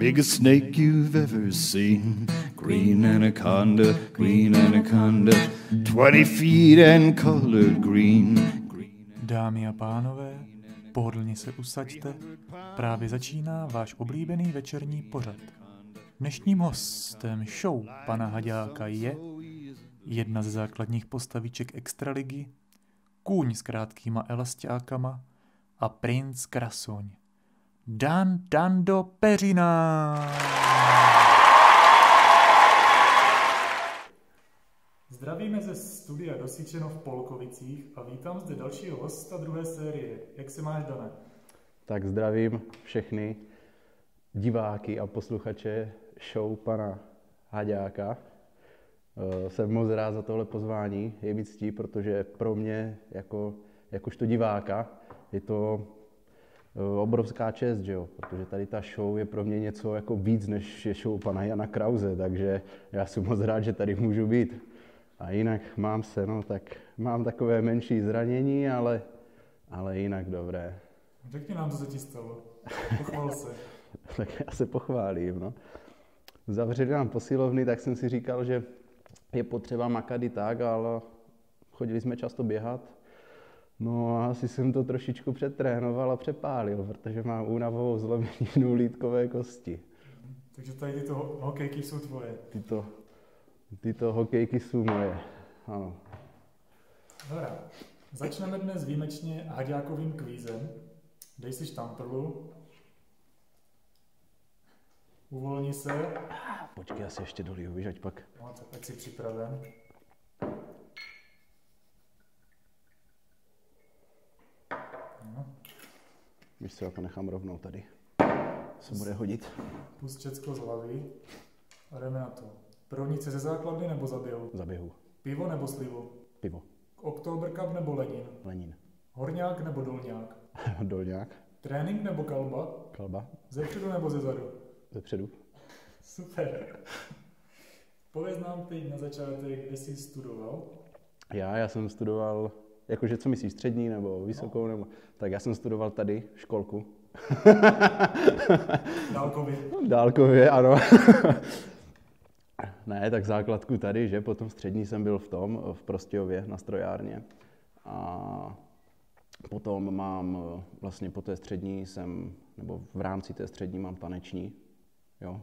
Biggest snake you've ever seen. Green anaconda, green anaconda. 20 feet and colored green. Dámy a pánové, pohodlně se usaďte, právě začíná váš oblíbený večerní pořad. Dnešním hostem show pana Haďáka je jedna ze základních postaviček Extraligy, kůň s krátkýma elastiákama a princ Krasoň. Dan Dando Peřina. Zdravíme ze studia Dosíčeno v Polkovicích a vítám zde dalšího hosta druhé série. Jak se máš, Dane? Tak zdravím všechny diváky a posluchače show pana Haďáka. Eh, Jsem moc rád za tohle pozvání, je mi ctí, protože pro mě, jako, jakožto diváka, je to obrovská čest, že jo? protože tady ta show je pro mě něco jako víc, než je show pana Jana Krause, takže já jsem moc rád, že tady můžu být. A jinak mám se, no tak mám takové menší zranění, ale, ale jinak dobré. Řekni nám, co se ti stalo. Pochval se. tak já se pochválím. No. Zavřeli nám posilovny, tak jsem si říkal, že je potřeba makat i tak, ale chodili jsme často běhat. No a asi jsem to trošičku přetrénoval a přepálil, protože mám únavovou zlomeninu lítkové kosti. Takže tady tyto ho- hokejky jsou tvoje. Tyto, tyto hokejky jsou moje. Ano. Dobrá. Začneme dnes výjimečně Haďákovým kvízem. Dej si štamprlu. Uvolni se. Počkej, já si ještě doliju, víš, ať pak. No, tak si připraven. Víš co, já to nechám rovnou tady. Se bude hodit. pust Česko z hlavy a jdeme na to. Prvnice ze základny nebo za běhu? Za běhu. Pivo nebo slivu? Pivo. Oktober Cup nebo Lenin? Lenín. Horňák nebo dolňák? Dolňák. Trénink nebo kalba? Kalba. Zepředu nebo zezadu? Zepředu. Super. Pověz nám teď na začátek, kde jsi studoval. Já, já jsem studoval, jakože co myslíš, střední nebo vysokou, nebo, tak já jsem studoval tady školku. Dálkově. Dálkově, ano. ne, tak základku tady, že potom střední jsem byl v tom, v Prostějově na strojárně. A potom mám, vlastně po té střední jsem, nebo v rámci té střední mám taneční, jo,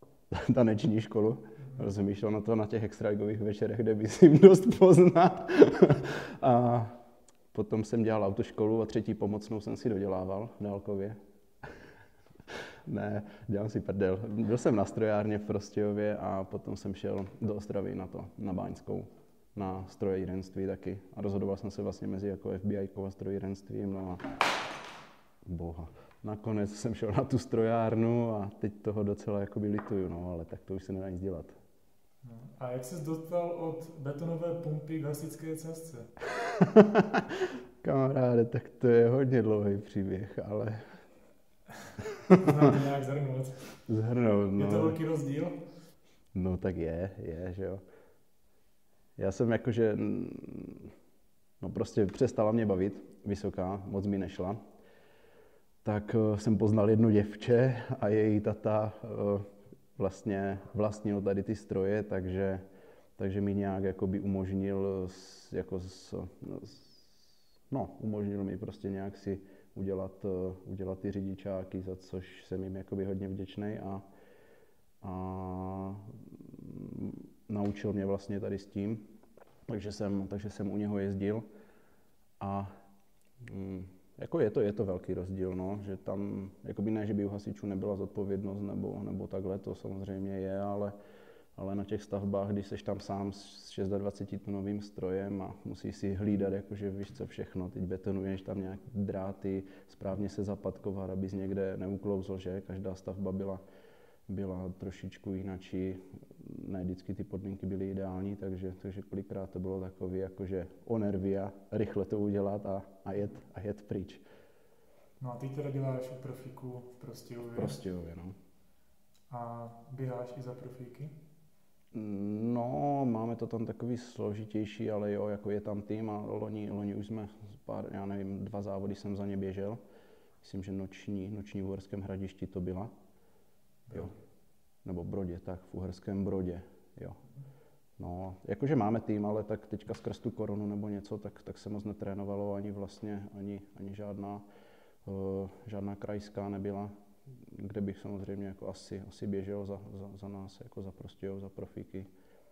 taneční školu. Rozumíš, ono to na těch extraligových večerech, kde myslím dost poznat. a potom jsem dělal autoškolu a třetí pomocnou jsem si dodělával dálkově. ne, dělám si prdel. Byl jsem na strojárně v Prostějově a potom jsem šel do Ostravy na to, na Báňskou, na strojírenství taky. A rozhodoval jsem se vlastně mezi jako FBI a strojírenstvím. No a boha. Nakonec jsem šel na tu strojárnu a teď toho docela jakoby lituju, no, ale tak to už se nedá nic dělat. No. A jak jsi dostal od betonové pumpy k hasičské cestce? Kamaráde, tak to je hodně dlouhý příběh, ale Znám to nějak zhrnout. zhrnout, Je to no. velký rozdíl? No tak je, je, že jo. Já jsem jakože, no prostě přestala mě bavit, vysoká, moc mi nešla. Tak eh, jsem poznal jedno děvče a její tata eh, vlastně vlastnil tady ty stroje, takže, takže mi nějak jakoby umožnil, s, jako s, no, umožnil mi prostě nějak si udělat, eh, udělat ty řidičáky, za což jsem jim jakoby hodně vděčný a, a mm, naučil mě vlastně tady s tím, takže jsem, takže jsem u něho jezdil a mm, jako je to, je to velký rozdíl, no, že tam, jakoby ne, že by u hasičů nebyla zodpovědnost nebo, nebo takhle, to samozřejmě je, ale, ale na těch stavbách, když seš tam sám s 26 tunovým strojem a musíš si hlídat, jakože víš co všechno, teď betonuješ tam nějaké dráty, správně se zapadkovat, abys někde neuklouzl, že? Každá stavba byla, byla trošičku jinačí, ne vždycky ty podmínky byly ideální, takže, takže kolikrát to bylo takové, jakože o nervy a rychle to udělat a, a, jet, a jet pryč. No a ty teda děláš u profíků v Prostějově. Prostě, no. A běháš i za profíky? No, máme to tam takový složitější, ale jo, jako je tam tým a loni, loni už jsme pár, já nevím, dva závody jsem za ně běžel. myslím, že noční, noční v Uherském hradišti to byla. Jo. Nebo Brodě, tak v Uherském Brodě, jo. No, jakože máme tým, ale tak teďka skrz tu koronu nebo něco, tak, tak se moc netrénovalo ani vlastně, ani, ani žádná, uh, žádná krajská nebyla, kde bych samozřejmě jako asi, asi běžel za, za, za nás, jako za Prostějov, za profíky.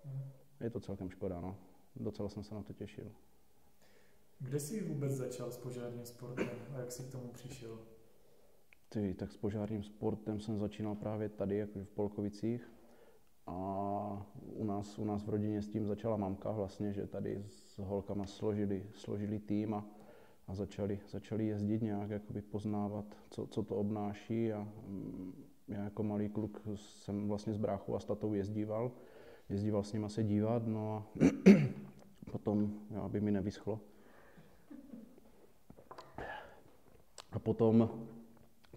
Mm. Je to celkem škoda, no. Docela jsem se na to těšil. Kde jsi vůbec začal s požárním sportem a jak jsi k tomu přišel? Ty, tak s požárním sportem jsem začínal právě tady, jako v Polkovicích. A u nás, u nás v rodině s tím začala mamka vlastně, že tady s holkama složili, složili tým a, a začali, začali jezdit nějak, jakoby poznávat, co, co to obnáší. A mm, já jako malý kluk jsem vlastně s bráchou a statou jezdíval. Jezdíval s nima se dívat, no a potom, jo, aby mi nevyschlo. A potom,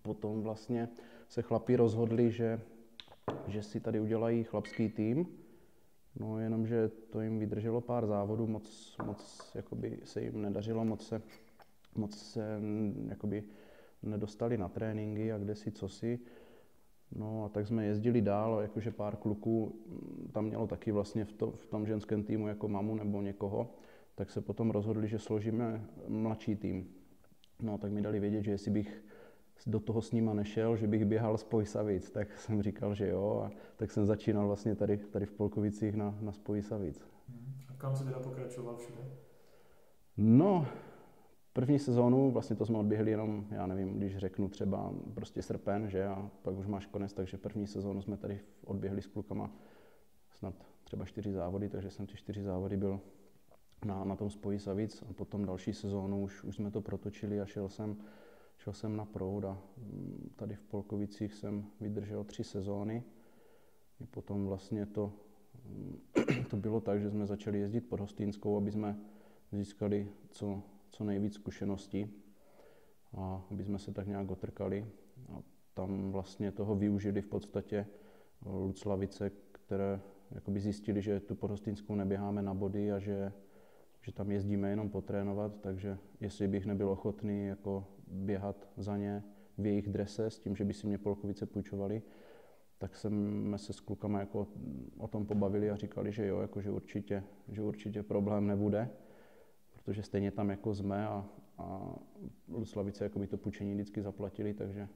potom vlastně se chlapi rozhodli, že že si tady udělají chlapský tým, no jenomže to jim vydrželo pár závodů, moc, moc jakoby se jim nedařilo, moc se, moc se jakoby nedostali na tréninky a kde si, co si. No a tak jsme jezdili dál, jakože pár kluků tam mělo taky vlastně v, to, v tom ženském týmu jako mamu nebo někoho, tak se potom rozhodli, že složíme mladší tým. No tak mi dali vědět, že jestli bych do toho s nima nešel, že bych běhal z Pojsavic, tak jsem říkal, že jo, a tak jsem začínal vlastně tady, tady v Polkovicích na, na Spojsavic. A kam se teda pokračoval všude? No, první sezónu, vlastně to jsme odběhli jenom, já nevím, když řeknu třeba prostě srpen, že a pak už máš konec, takže první sezónu jsme tady odběhli s klukama snad třeba čtyři závody, takže jsem ty čtyři závody byl na, na tom spoji Savic a potom další sezónu už, už jsme to protočili a šel jsem šel jsem na proud a mm, tady v Polkovicích jsem vydržel tři sezóny. I potom vlastně to, mm, to bylo tak, že jsme začali jezdit pod Hostýnskou, aby jsme získali co, co nejvíc zkušeností a aby jsme se tak nějak otrkali. A tam vlastně toho využili v podstatě Luclavice, které jakoby zjistili, že tu podhostinskou neběháme na body a že, že tam jezdíme jenom potrénovat, takže jestli bych nebyl ochotný jako běhat za ně v jejich drese s tím, že by si mě Polkovice půjčovali, tak jsme se s klukama jako o tom pobavili a říkali, že jo, jako, že, určitě, že určitě problém nebude, protože stejně tam jako jsme a, a Luclavice jako by to půjčení vždycky zaplatili, takže,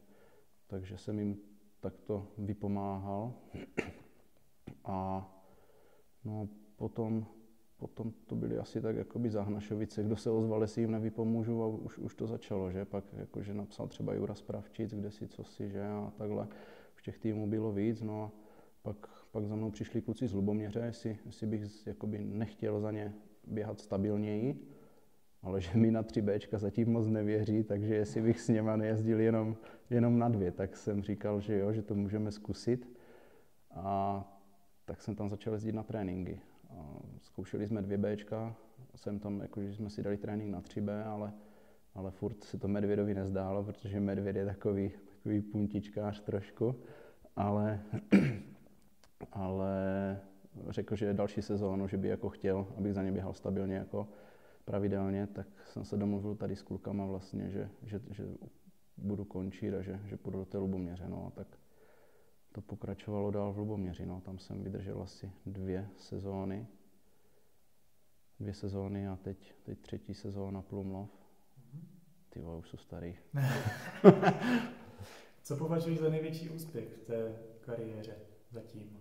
takže jsem jim takto vypomáhal. A no, potom potom to byly asi tak jakoby zahnašovice, kdo se ozval, jestli jim nevypomůžu a už, už to začalo, že? Pak jakože napsal třeba Jura Spravčic, kde si co si, že? A takhle už těch týmů bylo víc, no a pak, pak za mnou přišli kluci z Luboměře, jestli, jestli bych jakoby nechtěl za ně běhat stabilněji, ale že mi na 3Bčka zatím moc nevěří, takže jestli bych s něma nejezdil jenom, jenom na dvě, tak jsem říkal, že jo, že to můžeme zkusit. A tak jsem tam začal jezdit na tréninky. Zkoušeli jsme dvě Bčka, jsem tam, jakože jsme si dali trénink na 3B, ale, ale furt se to Medvědovi nezdálo, protože Medvěd je takový, takový puntičkář trošku, ale, ale řekl, že další sezónu, že by jako chtěl, abych za ně běhal stabilně jako pravidelně, tak jsem se domluvil tady s klukama vlastně, že, že, že budu končit a že, že půjdu do té Luboměře, no, tak to pokračovalo dál v Luboměři. No. Tam jsem vydržel asi dvě sezóny. Dvě sezóny a teď, teď třetí sezóna Plumlov. Ty vole, už jsou starý. Co považuješ za největší úspěch v té kariéře zatím?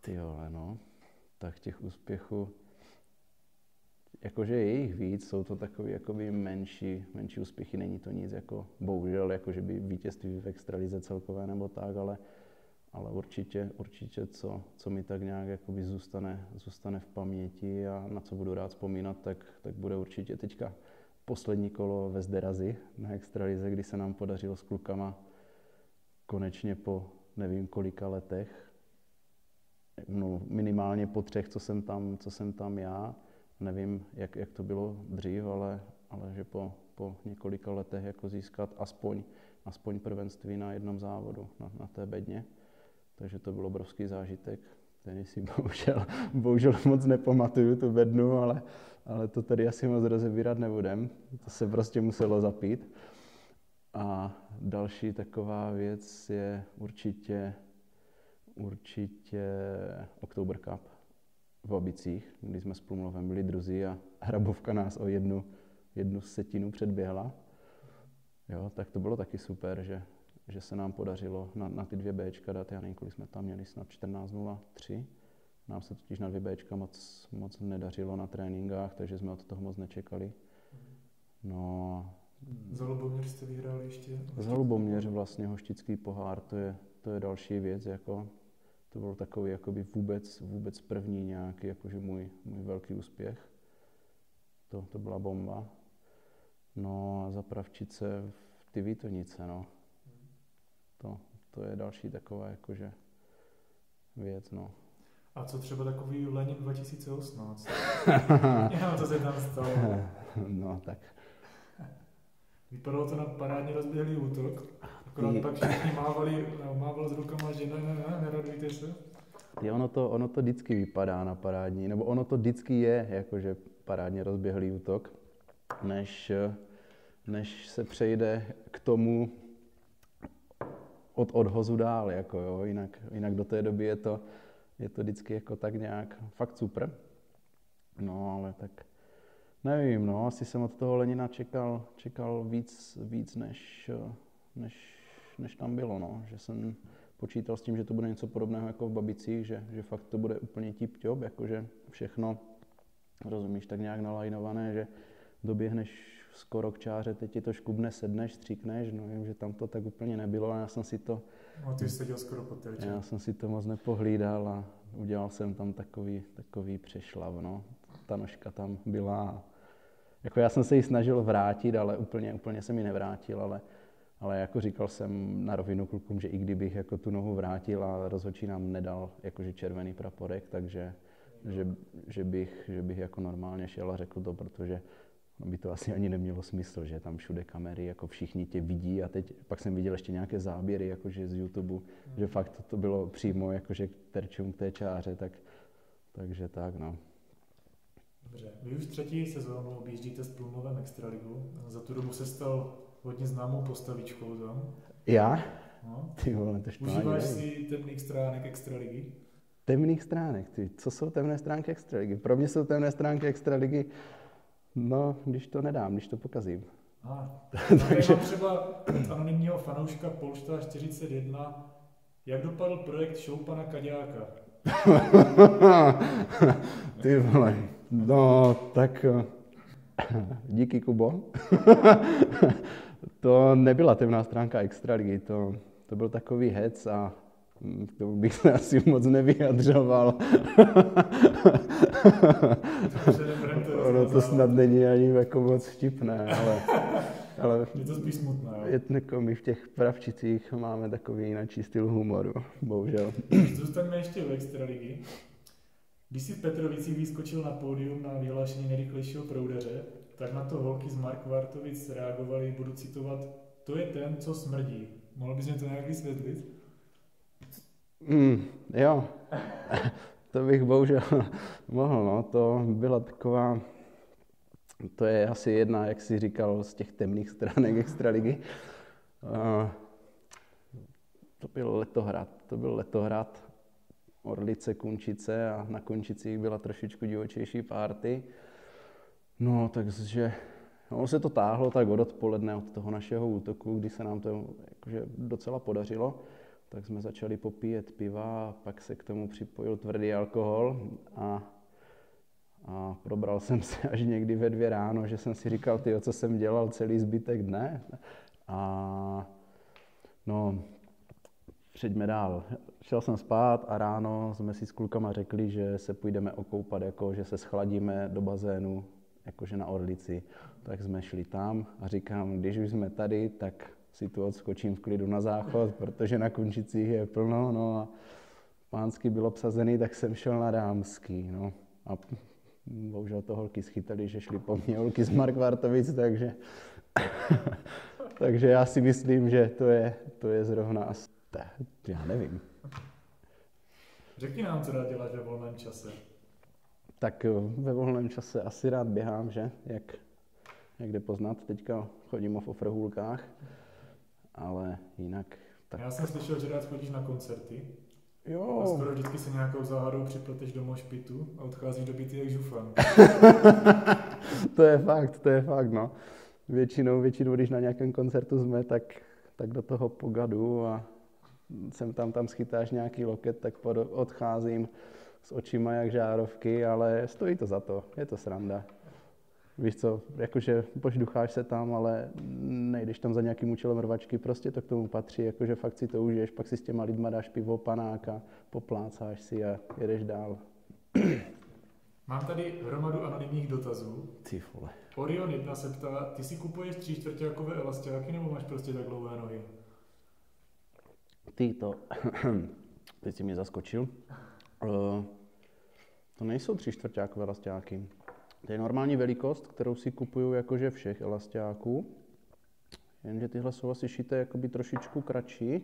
Ty vole, no. Tak těch úspěchů, jakože je jich víc, jsou to takové jakoby menší, menší úspěchy, není to nic jako, bohužel, jakože by vítězství v extralize celkové nebo tak, ale ale určitě, určitě co, co mi tak nějak jakoby zůstane, zůstane v paměti a na co budu rád vzpomínat, tak, tak bude určitě teďka poslední kolo ve Zderazi na Extralize, kdy se nám podařilo s klukama konečně po nevím kolika letech, no minimálně po třech, co jsem tam, co jsem tam já, nevím, jak, jak to bylo dřív, ale, ale že po, po několika letech jako získat aspoň, aspoň prvenství na jednom závodu, na, na té bedně takže to byl obrovský zážitek. Ten si bohužel, bohužel moc nepamatuju tu bednu, ale, ale to tady asi moc rozebírat nebudem. To se prostě muselo zapít. A další taková věc je určitě, určitě October Cup v Babicích, kdy jsme s Plumlovem byli druzí a Hrabovka nás o jednu, jednu setinu předběhla. Jo, tak to bylo taky super, že, že se nám podařilo na, na ty dvě Bčka dát, já nevím, kolik jsme tam měli, snad 14.03. Nám se totiž na dvě Bčka moc, moc nedařilo na tréninkách, takže jsme od toho moc nečekali. No, Za Luboměř jste vyhráli ještě? za Luboměř vlastně hoštický pohár, to je, to je další věc, jako to byl takový jakoby vůbec, vůbec první nějaký jakože můj, můj velký úspěch. To, to byla bomba. No a za Pravčice v ty Vítonice, no. To, to je další taková jakože věc, no. A co třeba takový Lenin 2018? Já, co se tam stalo? no tak Vypadalo to na parádně rozběhlý útok. Akorát pak všichni mávali, mával s rukama, že ne, ne, ne, neradujte se. Ty, ono, to, ono to vždycky vypadá na parádní, nebo ono to vždycky je jakože parádně rozběhlý útok, než, než se přejde k tomu od odhozu dál, jako jo, jinak, jinak do té doby je to, je to vždycky jako tak nějak fakt super. No, ale tak nevím, no, asi jsem od toho Lenina čekal, čekal víc, víc než, než, než tam bylo, no, že jsem počítal s tím, že to bude něco podobného jako v Babicích, že, že fakt to bude úplně tip top, jakože všechno, rozumíš, tak nějak nalajnované, že doběhneš skoro k čáře, teď ti to škubne, sedneš, stříkneš, no vím, že tam to tak úplně nebylo a já jsem si to, No, ty jsi seděl skoro pod terčem. já jsem si to moc nepohlídal a udělal jsem tam takový, takový přešlav, no. Ta nožka tam byla a jako já jsem se ji snažil vrátit, ale úplně, úplně se mi nevrátil, ale, ale jako říkal jsem na rovinu klukům, že i kdybych jako tu nohu vrátil a rozhodčí nám nedal jakože červený praporek, takže že, že, bych, že bych jako normálně šel a řekl to, protože by to asi ani nemělo smysl, že tam všude kamery, jako všichni tě vidí a teď pak jsem viděl ještě nějaké záběry jakože z YouTube, že fakt to, to bylo přímo jakože terčům k té čáře, tak, takže tak no. Dobře. Vy už třetí sezónu objíždíte s Plumlovem Extraligu. Za tu dobu se stal hodně známou postavičkou tam. Já? No. Ty vole, to špání, Užíváš nevím. si temných stránek Extraligy? Temných stránek, ty. Co jsou temné stránky Extraligy? Pro mě jsou temné stránky Extraligy, no, když to nedám, když to pokazím. A, Takže... mám třeba anonymního fanouška Polšta 41. Jak dopadl projekt show pana Kaďáka? Ty vole, no, tak eh, díky Kubo. to nebyla temná stránka Extraligy, to, to byl takový hec a mm, k tomu bych se asi moc nevyjadřoval. Ono to snad není ani jako moc vtipné, ale, ale Je to spíš smutné, jo. je, jako my v těch pravčicích máme takový jiný styl humoru, bohužel. Zůstaňme ještě u Extraligy. Když si v Petrovicích vyskočil na pódium na vyhlášení nejrychlejšího proudaře, tak na to holky z Mark Vartovic reagovali, budu citovat, to je ten, co smrdí. Mohl bys mě to nějak vysvětlit? Mm, jo, to bych bohužel mohl, no, to byla taková, to je asi jedna, jak jsi říkal, z těch temných stránek Extraligy. To byl Letohrad, to byl Letohrad, Orlice, Kunčice a na Kunčicích byla trošičku divočejší párty. No, takže ono se to táhlo tak od odpoledne od toho našeho útoku, kdy se nám to jakože docela podařilo tak jsme začali popíjet piva a pak se k tomu připojil tvrdý alkohol a, a probral jsem se až někdy ve dvě ráno, že jsem si říkal, ty, co jsem dělal celý zbytek dne. A no, přejďme dál. Šel jsem spát a ráno jsme si s klukama řekli, že se půjdeme okoupat, jako, že se schladíme do bazénu, jakože na Orlici. Tak jsme šli tam a říkám, když už jsme tady, tak si tu odskočím v klidu na záchod, protože na Kunčicích je plno, no a pánský byl obsazený, tak jsem šel na dámský, no. A bohužel to holky schytali, že šli po mně holky z Markvartovic, takže, takže já si myslím, že to je, to je zrovna asi, já nevím. Řekni nám, co rád děláš ve volném čase. Tak ve volném čase asi rád běhám, že? Jak, jak jde poznat, teďka chodím o ofrhůlkách. ale jinak tak... Já jsem slyšel, že rád chodíš na koncerty. A Jo, skoro vždycky se nějakou záhadou připleteš do mošpitu a odcházíš do byty jak žufan. to je fakt, to je fakt, no. Většinou, většinou, když na nějakém koncertu jsme, tak, tak do toho pogadu a sem tam tam schytáš nějaký loket, tak pod, odcházím s očima jak žárovky, ale stojí to za to, je to sranda. Víš co, jakože požducháš se tam, ale nejdeš tam za nějakým účelem rvačky, prostě to k tomu patří, jakože fakt si to užiješ, pak si s těma lidma dáš pivo, panáka, poplácáš si a jedeš dál. Mám tady hromadu anonymních dotazů. Ty vole. Orion 1 se ptá, ty si kupuješ tři čtvrťákové elastiáky nebo máš prostě tak dlouhé nohy? Ty to, teď si mě zaskočil. Uh, to nejsou tři čtvrtákové elastiáky. To je normální velikost, kterou si kupuju jakože všech elastiáků. Jenže tyhle jsou asi šité jakoby trošičku kratší.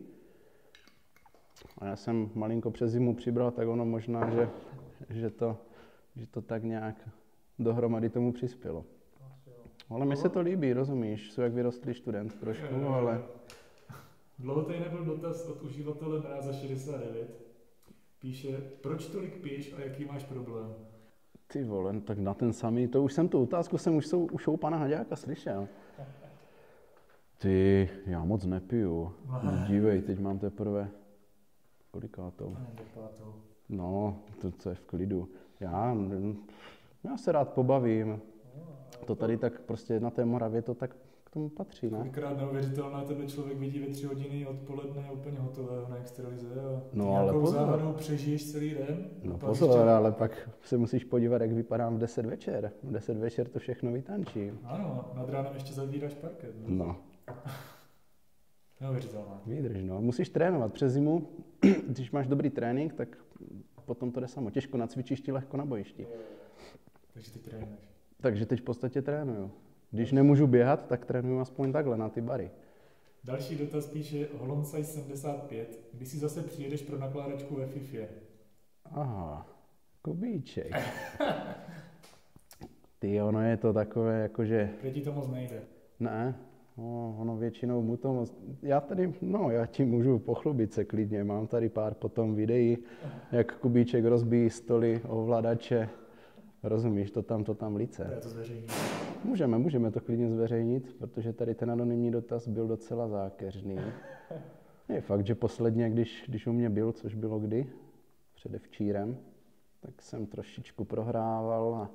A já jsem malinko přes zimu přibral, tak ono možná, že, že, to, že to tak nějak dohromady tomu přispělo. Ale mi se to líbí, rozumíš? Jsou jak vyrostlý student trošku, ale... Dlouho tady nebyl dotaz od uživatele Mráza 69. Píše, proč tolik piješ a jaký máš problém? Ty vole, no tak na ten samý, to už jsem tu otázku jsem už, jsou, už u pana Haďáka slyšel. Ty, já moc nepiju. Dívej, teď mám teprve kolikátou. No, to, to je v klidu. Já, já se rád pobavím. To tady tak prostě na té Moravě to tak k tomu patří, ne? Kolikrát neuvěřitelná tebe člověk vidí ve tři hodiny odpoledne úplně hotového na extralize a No, ale nějakou pozor. přežiješ celý den. No pozor, ještě- ale pak se musíš podívat, jak vypadám v 10 večer. V 10 večer to všechno vytančím. Ano, nad ránem ještě zavíráš parket. No. No, Neuvěřitelná. vydrž, no. Musíš trénovat přes zimu. Když máš dobrý trénink, tak potom to jde samo. Těžko na cvičišti, lehko na bojišti. Takže ty trénuješ. Takže teď v podstatě trénuju. Když nemůžu běhat, tak trénuju aspoň takhle na ty bary. Další dotaz píše Holonsaj 75. Kdy si zase přijedeš pro nakládačku ve FIFA? Aha, Kubíček. Ty, ono je to takové, jakože, Kde ti to moc nejde. ne, no, ono většinou mu to moc, já tady, no, já ti můžu pochlubit se klidně, mám tady pár potom videí, jak Kubíček rozbíjí stoly, ovladače, rozumíš, to tam, to tam lice. Já to zveřejním. Můžeme, můžeme to klidně zveřejnit, protože tady ten anonymní dotaz byl docela zákeřný. Je fakt, že posledně, když, když u mě byl, což bylo kdy, předevčírem, tak jsem trošičku prohrával a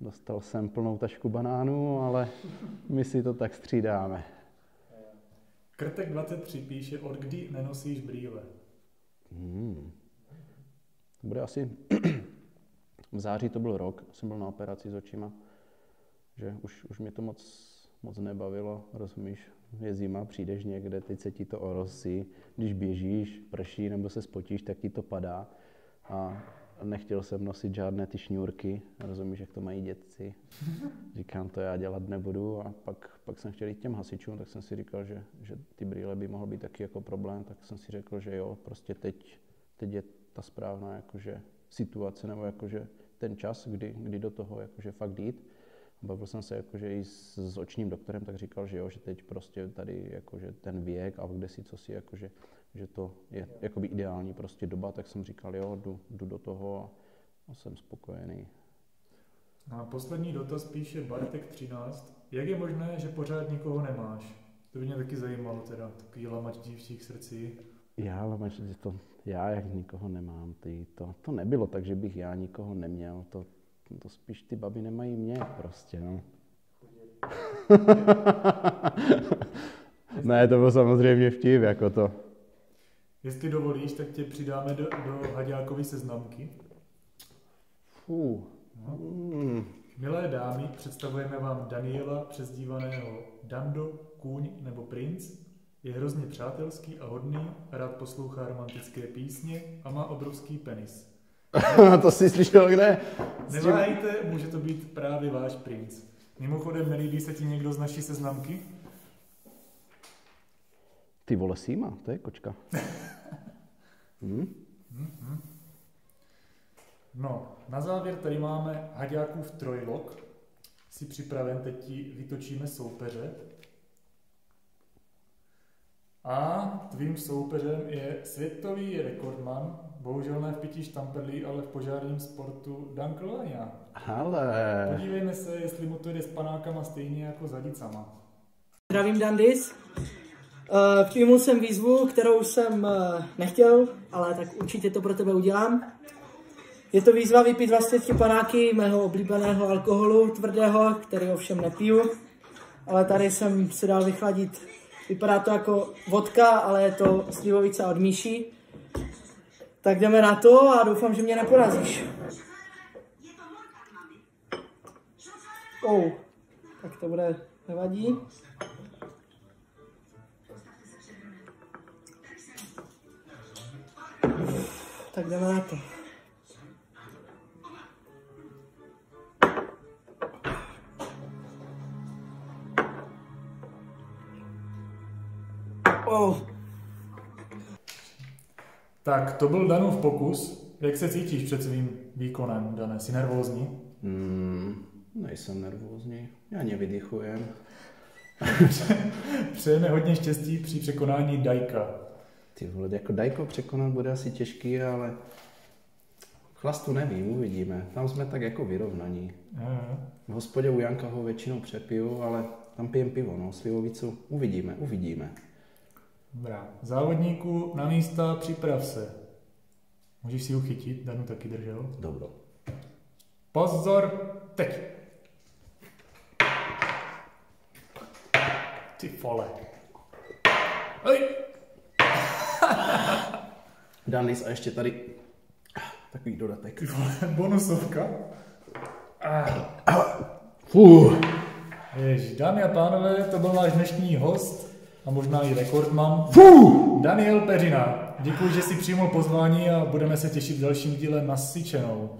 dostal jsem plnou tašku banánů, ale my si to tak střídáme. Krtek 23 píše, od kdy nenosíš brýle? Hmm. To bude asi v září to byl rok, jsem byl na operaci s očima, že už, už mě to moc, moc nebavilo, rozumíš, je zima, přijdeš někde, teď se ti to orosí, když běžíš, prší nebo se spotíš, tak ti to padá a nechtěl jsem nosit žádné ty šňůrky, rozumíš, jak to mají dětci. Říkám, to já dělat nebudu a pak, pak jsem chtěl jít těm hasičům, tak jsem si říkal, že, že ty brýle by mohl být taky jako problém, tak jsem si řekl, že jo, prostě teď, teď je ta správná jakože situace nebo jakože ten čas, kdy, kdy do toho jakože fakt jít. Bavil jsem se jakože i s, s očním doktorem, tak říkal, že jo, že teď prostě tady jakože ten věk a kde si co si jakože, že to je jakoby ideální prostě doba, tak jsem říkal, jo, jdu, jdu do toho a, a jsem spokojený. A poslední dotaz píše Bartek 13. Jak je možné, že pořád nikoho nemáš? To by mě taky zajímalo teda, takový lamač dívčích srdcí. Já, že to, já jak nikoho nemám, ty, to, to nebylo tak, že bych já nikoho neměl, to, to spíš ty baby nemají mě prostě, no. ne, to byl samozřejmě vtip, jako to. Jestli dovolíš, tak tě přidáme do, do Haďákovy seznamky. Fů. Mm. Milé dámy, představujeme vám Daniela, přezdívaného Dando, Kůň nebo Princ. Je hrozně přátelský a hodný, rád poslouchá romantické písně a má obrovský penis. to jsi slyšel kde? Neváhejte, může to být právě váš princ. Mimochodem, nelíbí se ti někdo z naší seznamky? Ty vole síma, to je kočka. Hm? No, na závěr tady máme Haďákův trojlok. Jsi připraven, teď ti vytočíme soupeře. A tvým soupeřem je světový rekordman, bohužel ne v pití štamperlí, ale v požárním sportu Dan Klania. Ale... Podívejme se, jestli mu to jde s panákama stejně jako s hadicama. Zdravím Dandis. Uh, Přijmul jsem výzvu, kterou jsem uh, nechtěl, ale tak určitě to pro tebe udělám. Je to výzva vypít 23 panáky mého oblíbeného alkoholu tvrdého, který ovšem nepiju. Ale tady jsem si dal vychladit. Vypadá to jako vodka, ale je to slivovice od Míši. Tak jdeme na to a doufám, že mě neporazíš. Oh, tak to bude nevadí. Tak jdeme na to. Tak, to byl Danův pokus. Jak se cítíš před svým výkonem, Dané? Jsi nervózní? Hmm, nejsem nervózní. Já nevydychujem. Přejeme hodně štěstí při překonání Dajka. Ty vole, jako Dajko překonat bude asi těžký, ale chlastu nevím, uvidíme. Tam jsme tak jako vyrovnaní. V hospodě u Janka ho většinou přepiju, ale tam pijem pivo, no, slivovicu. Uvidíme, uvidíme. Dobrá. Závodníku na místa připrav se. Můžeš si uchytit, Danu taky držel. Dobro. Pozor, teď. Ty vole. Ej, Danis a ještě tady takový dodatek. ty vole, bonusovka. Fuh. Ježiš, dámy a pánové, to byl náš dnešní host a možná i rekordman. Daniel Peřina. Děkuji, že si přijmul pozvání a budeme se těšit v dalším díle nasyčenou.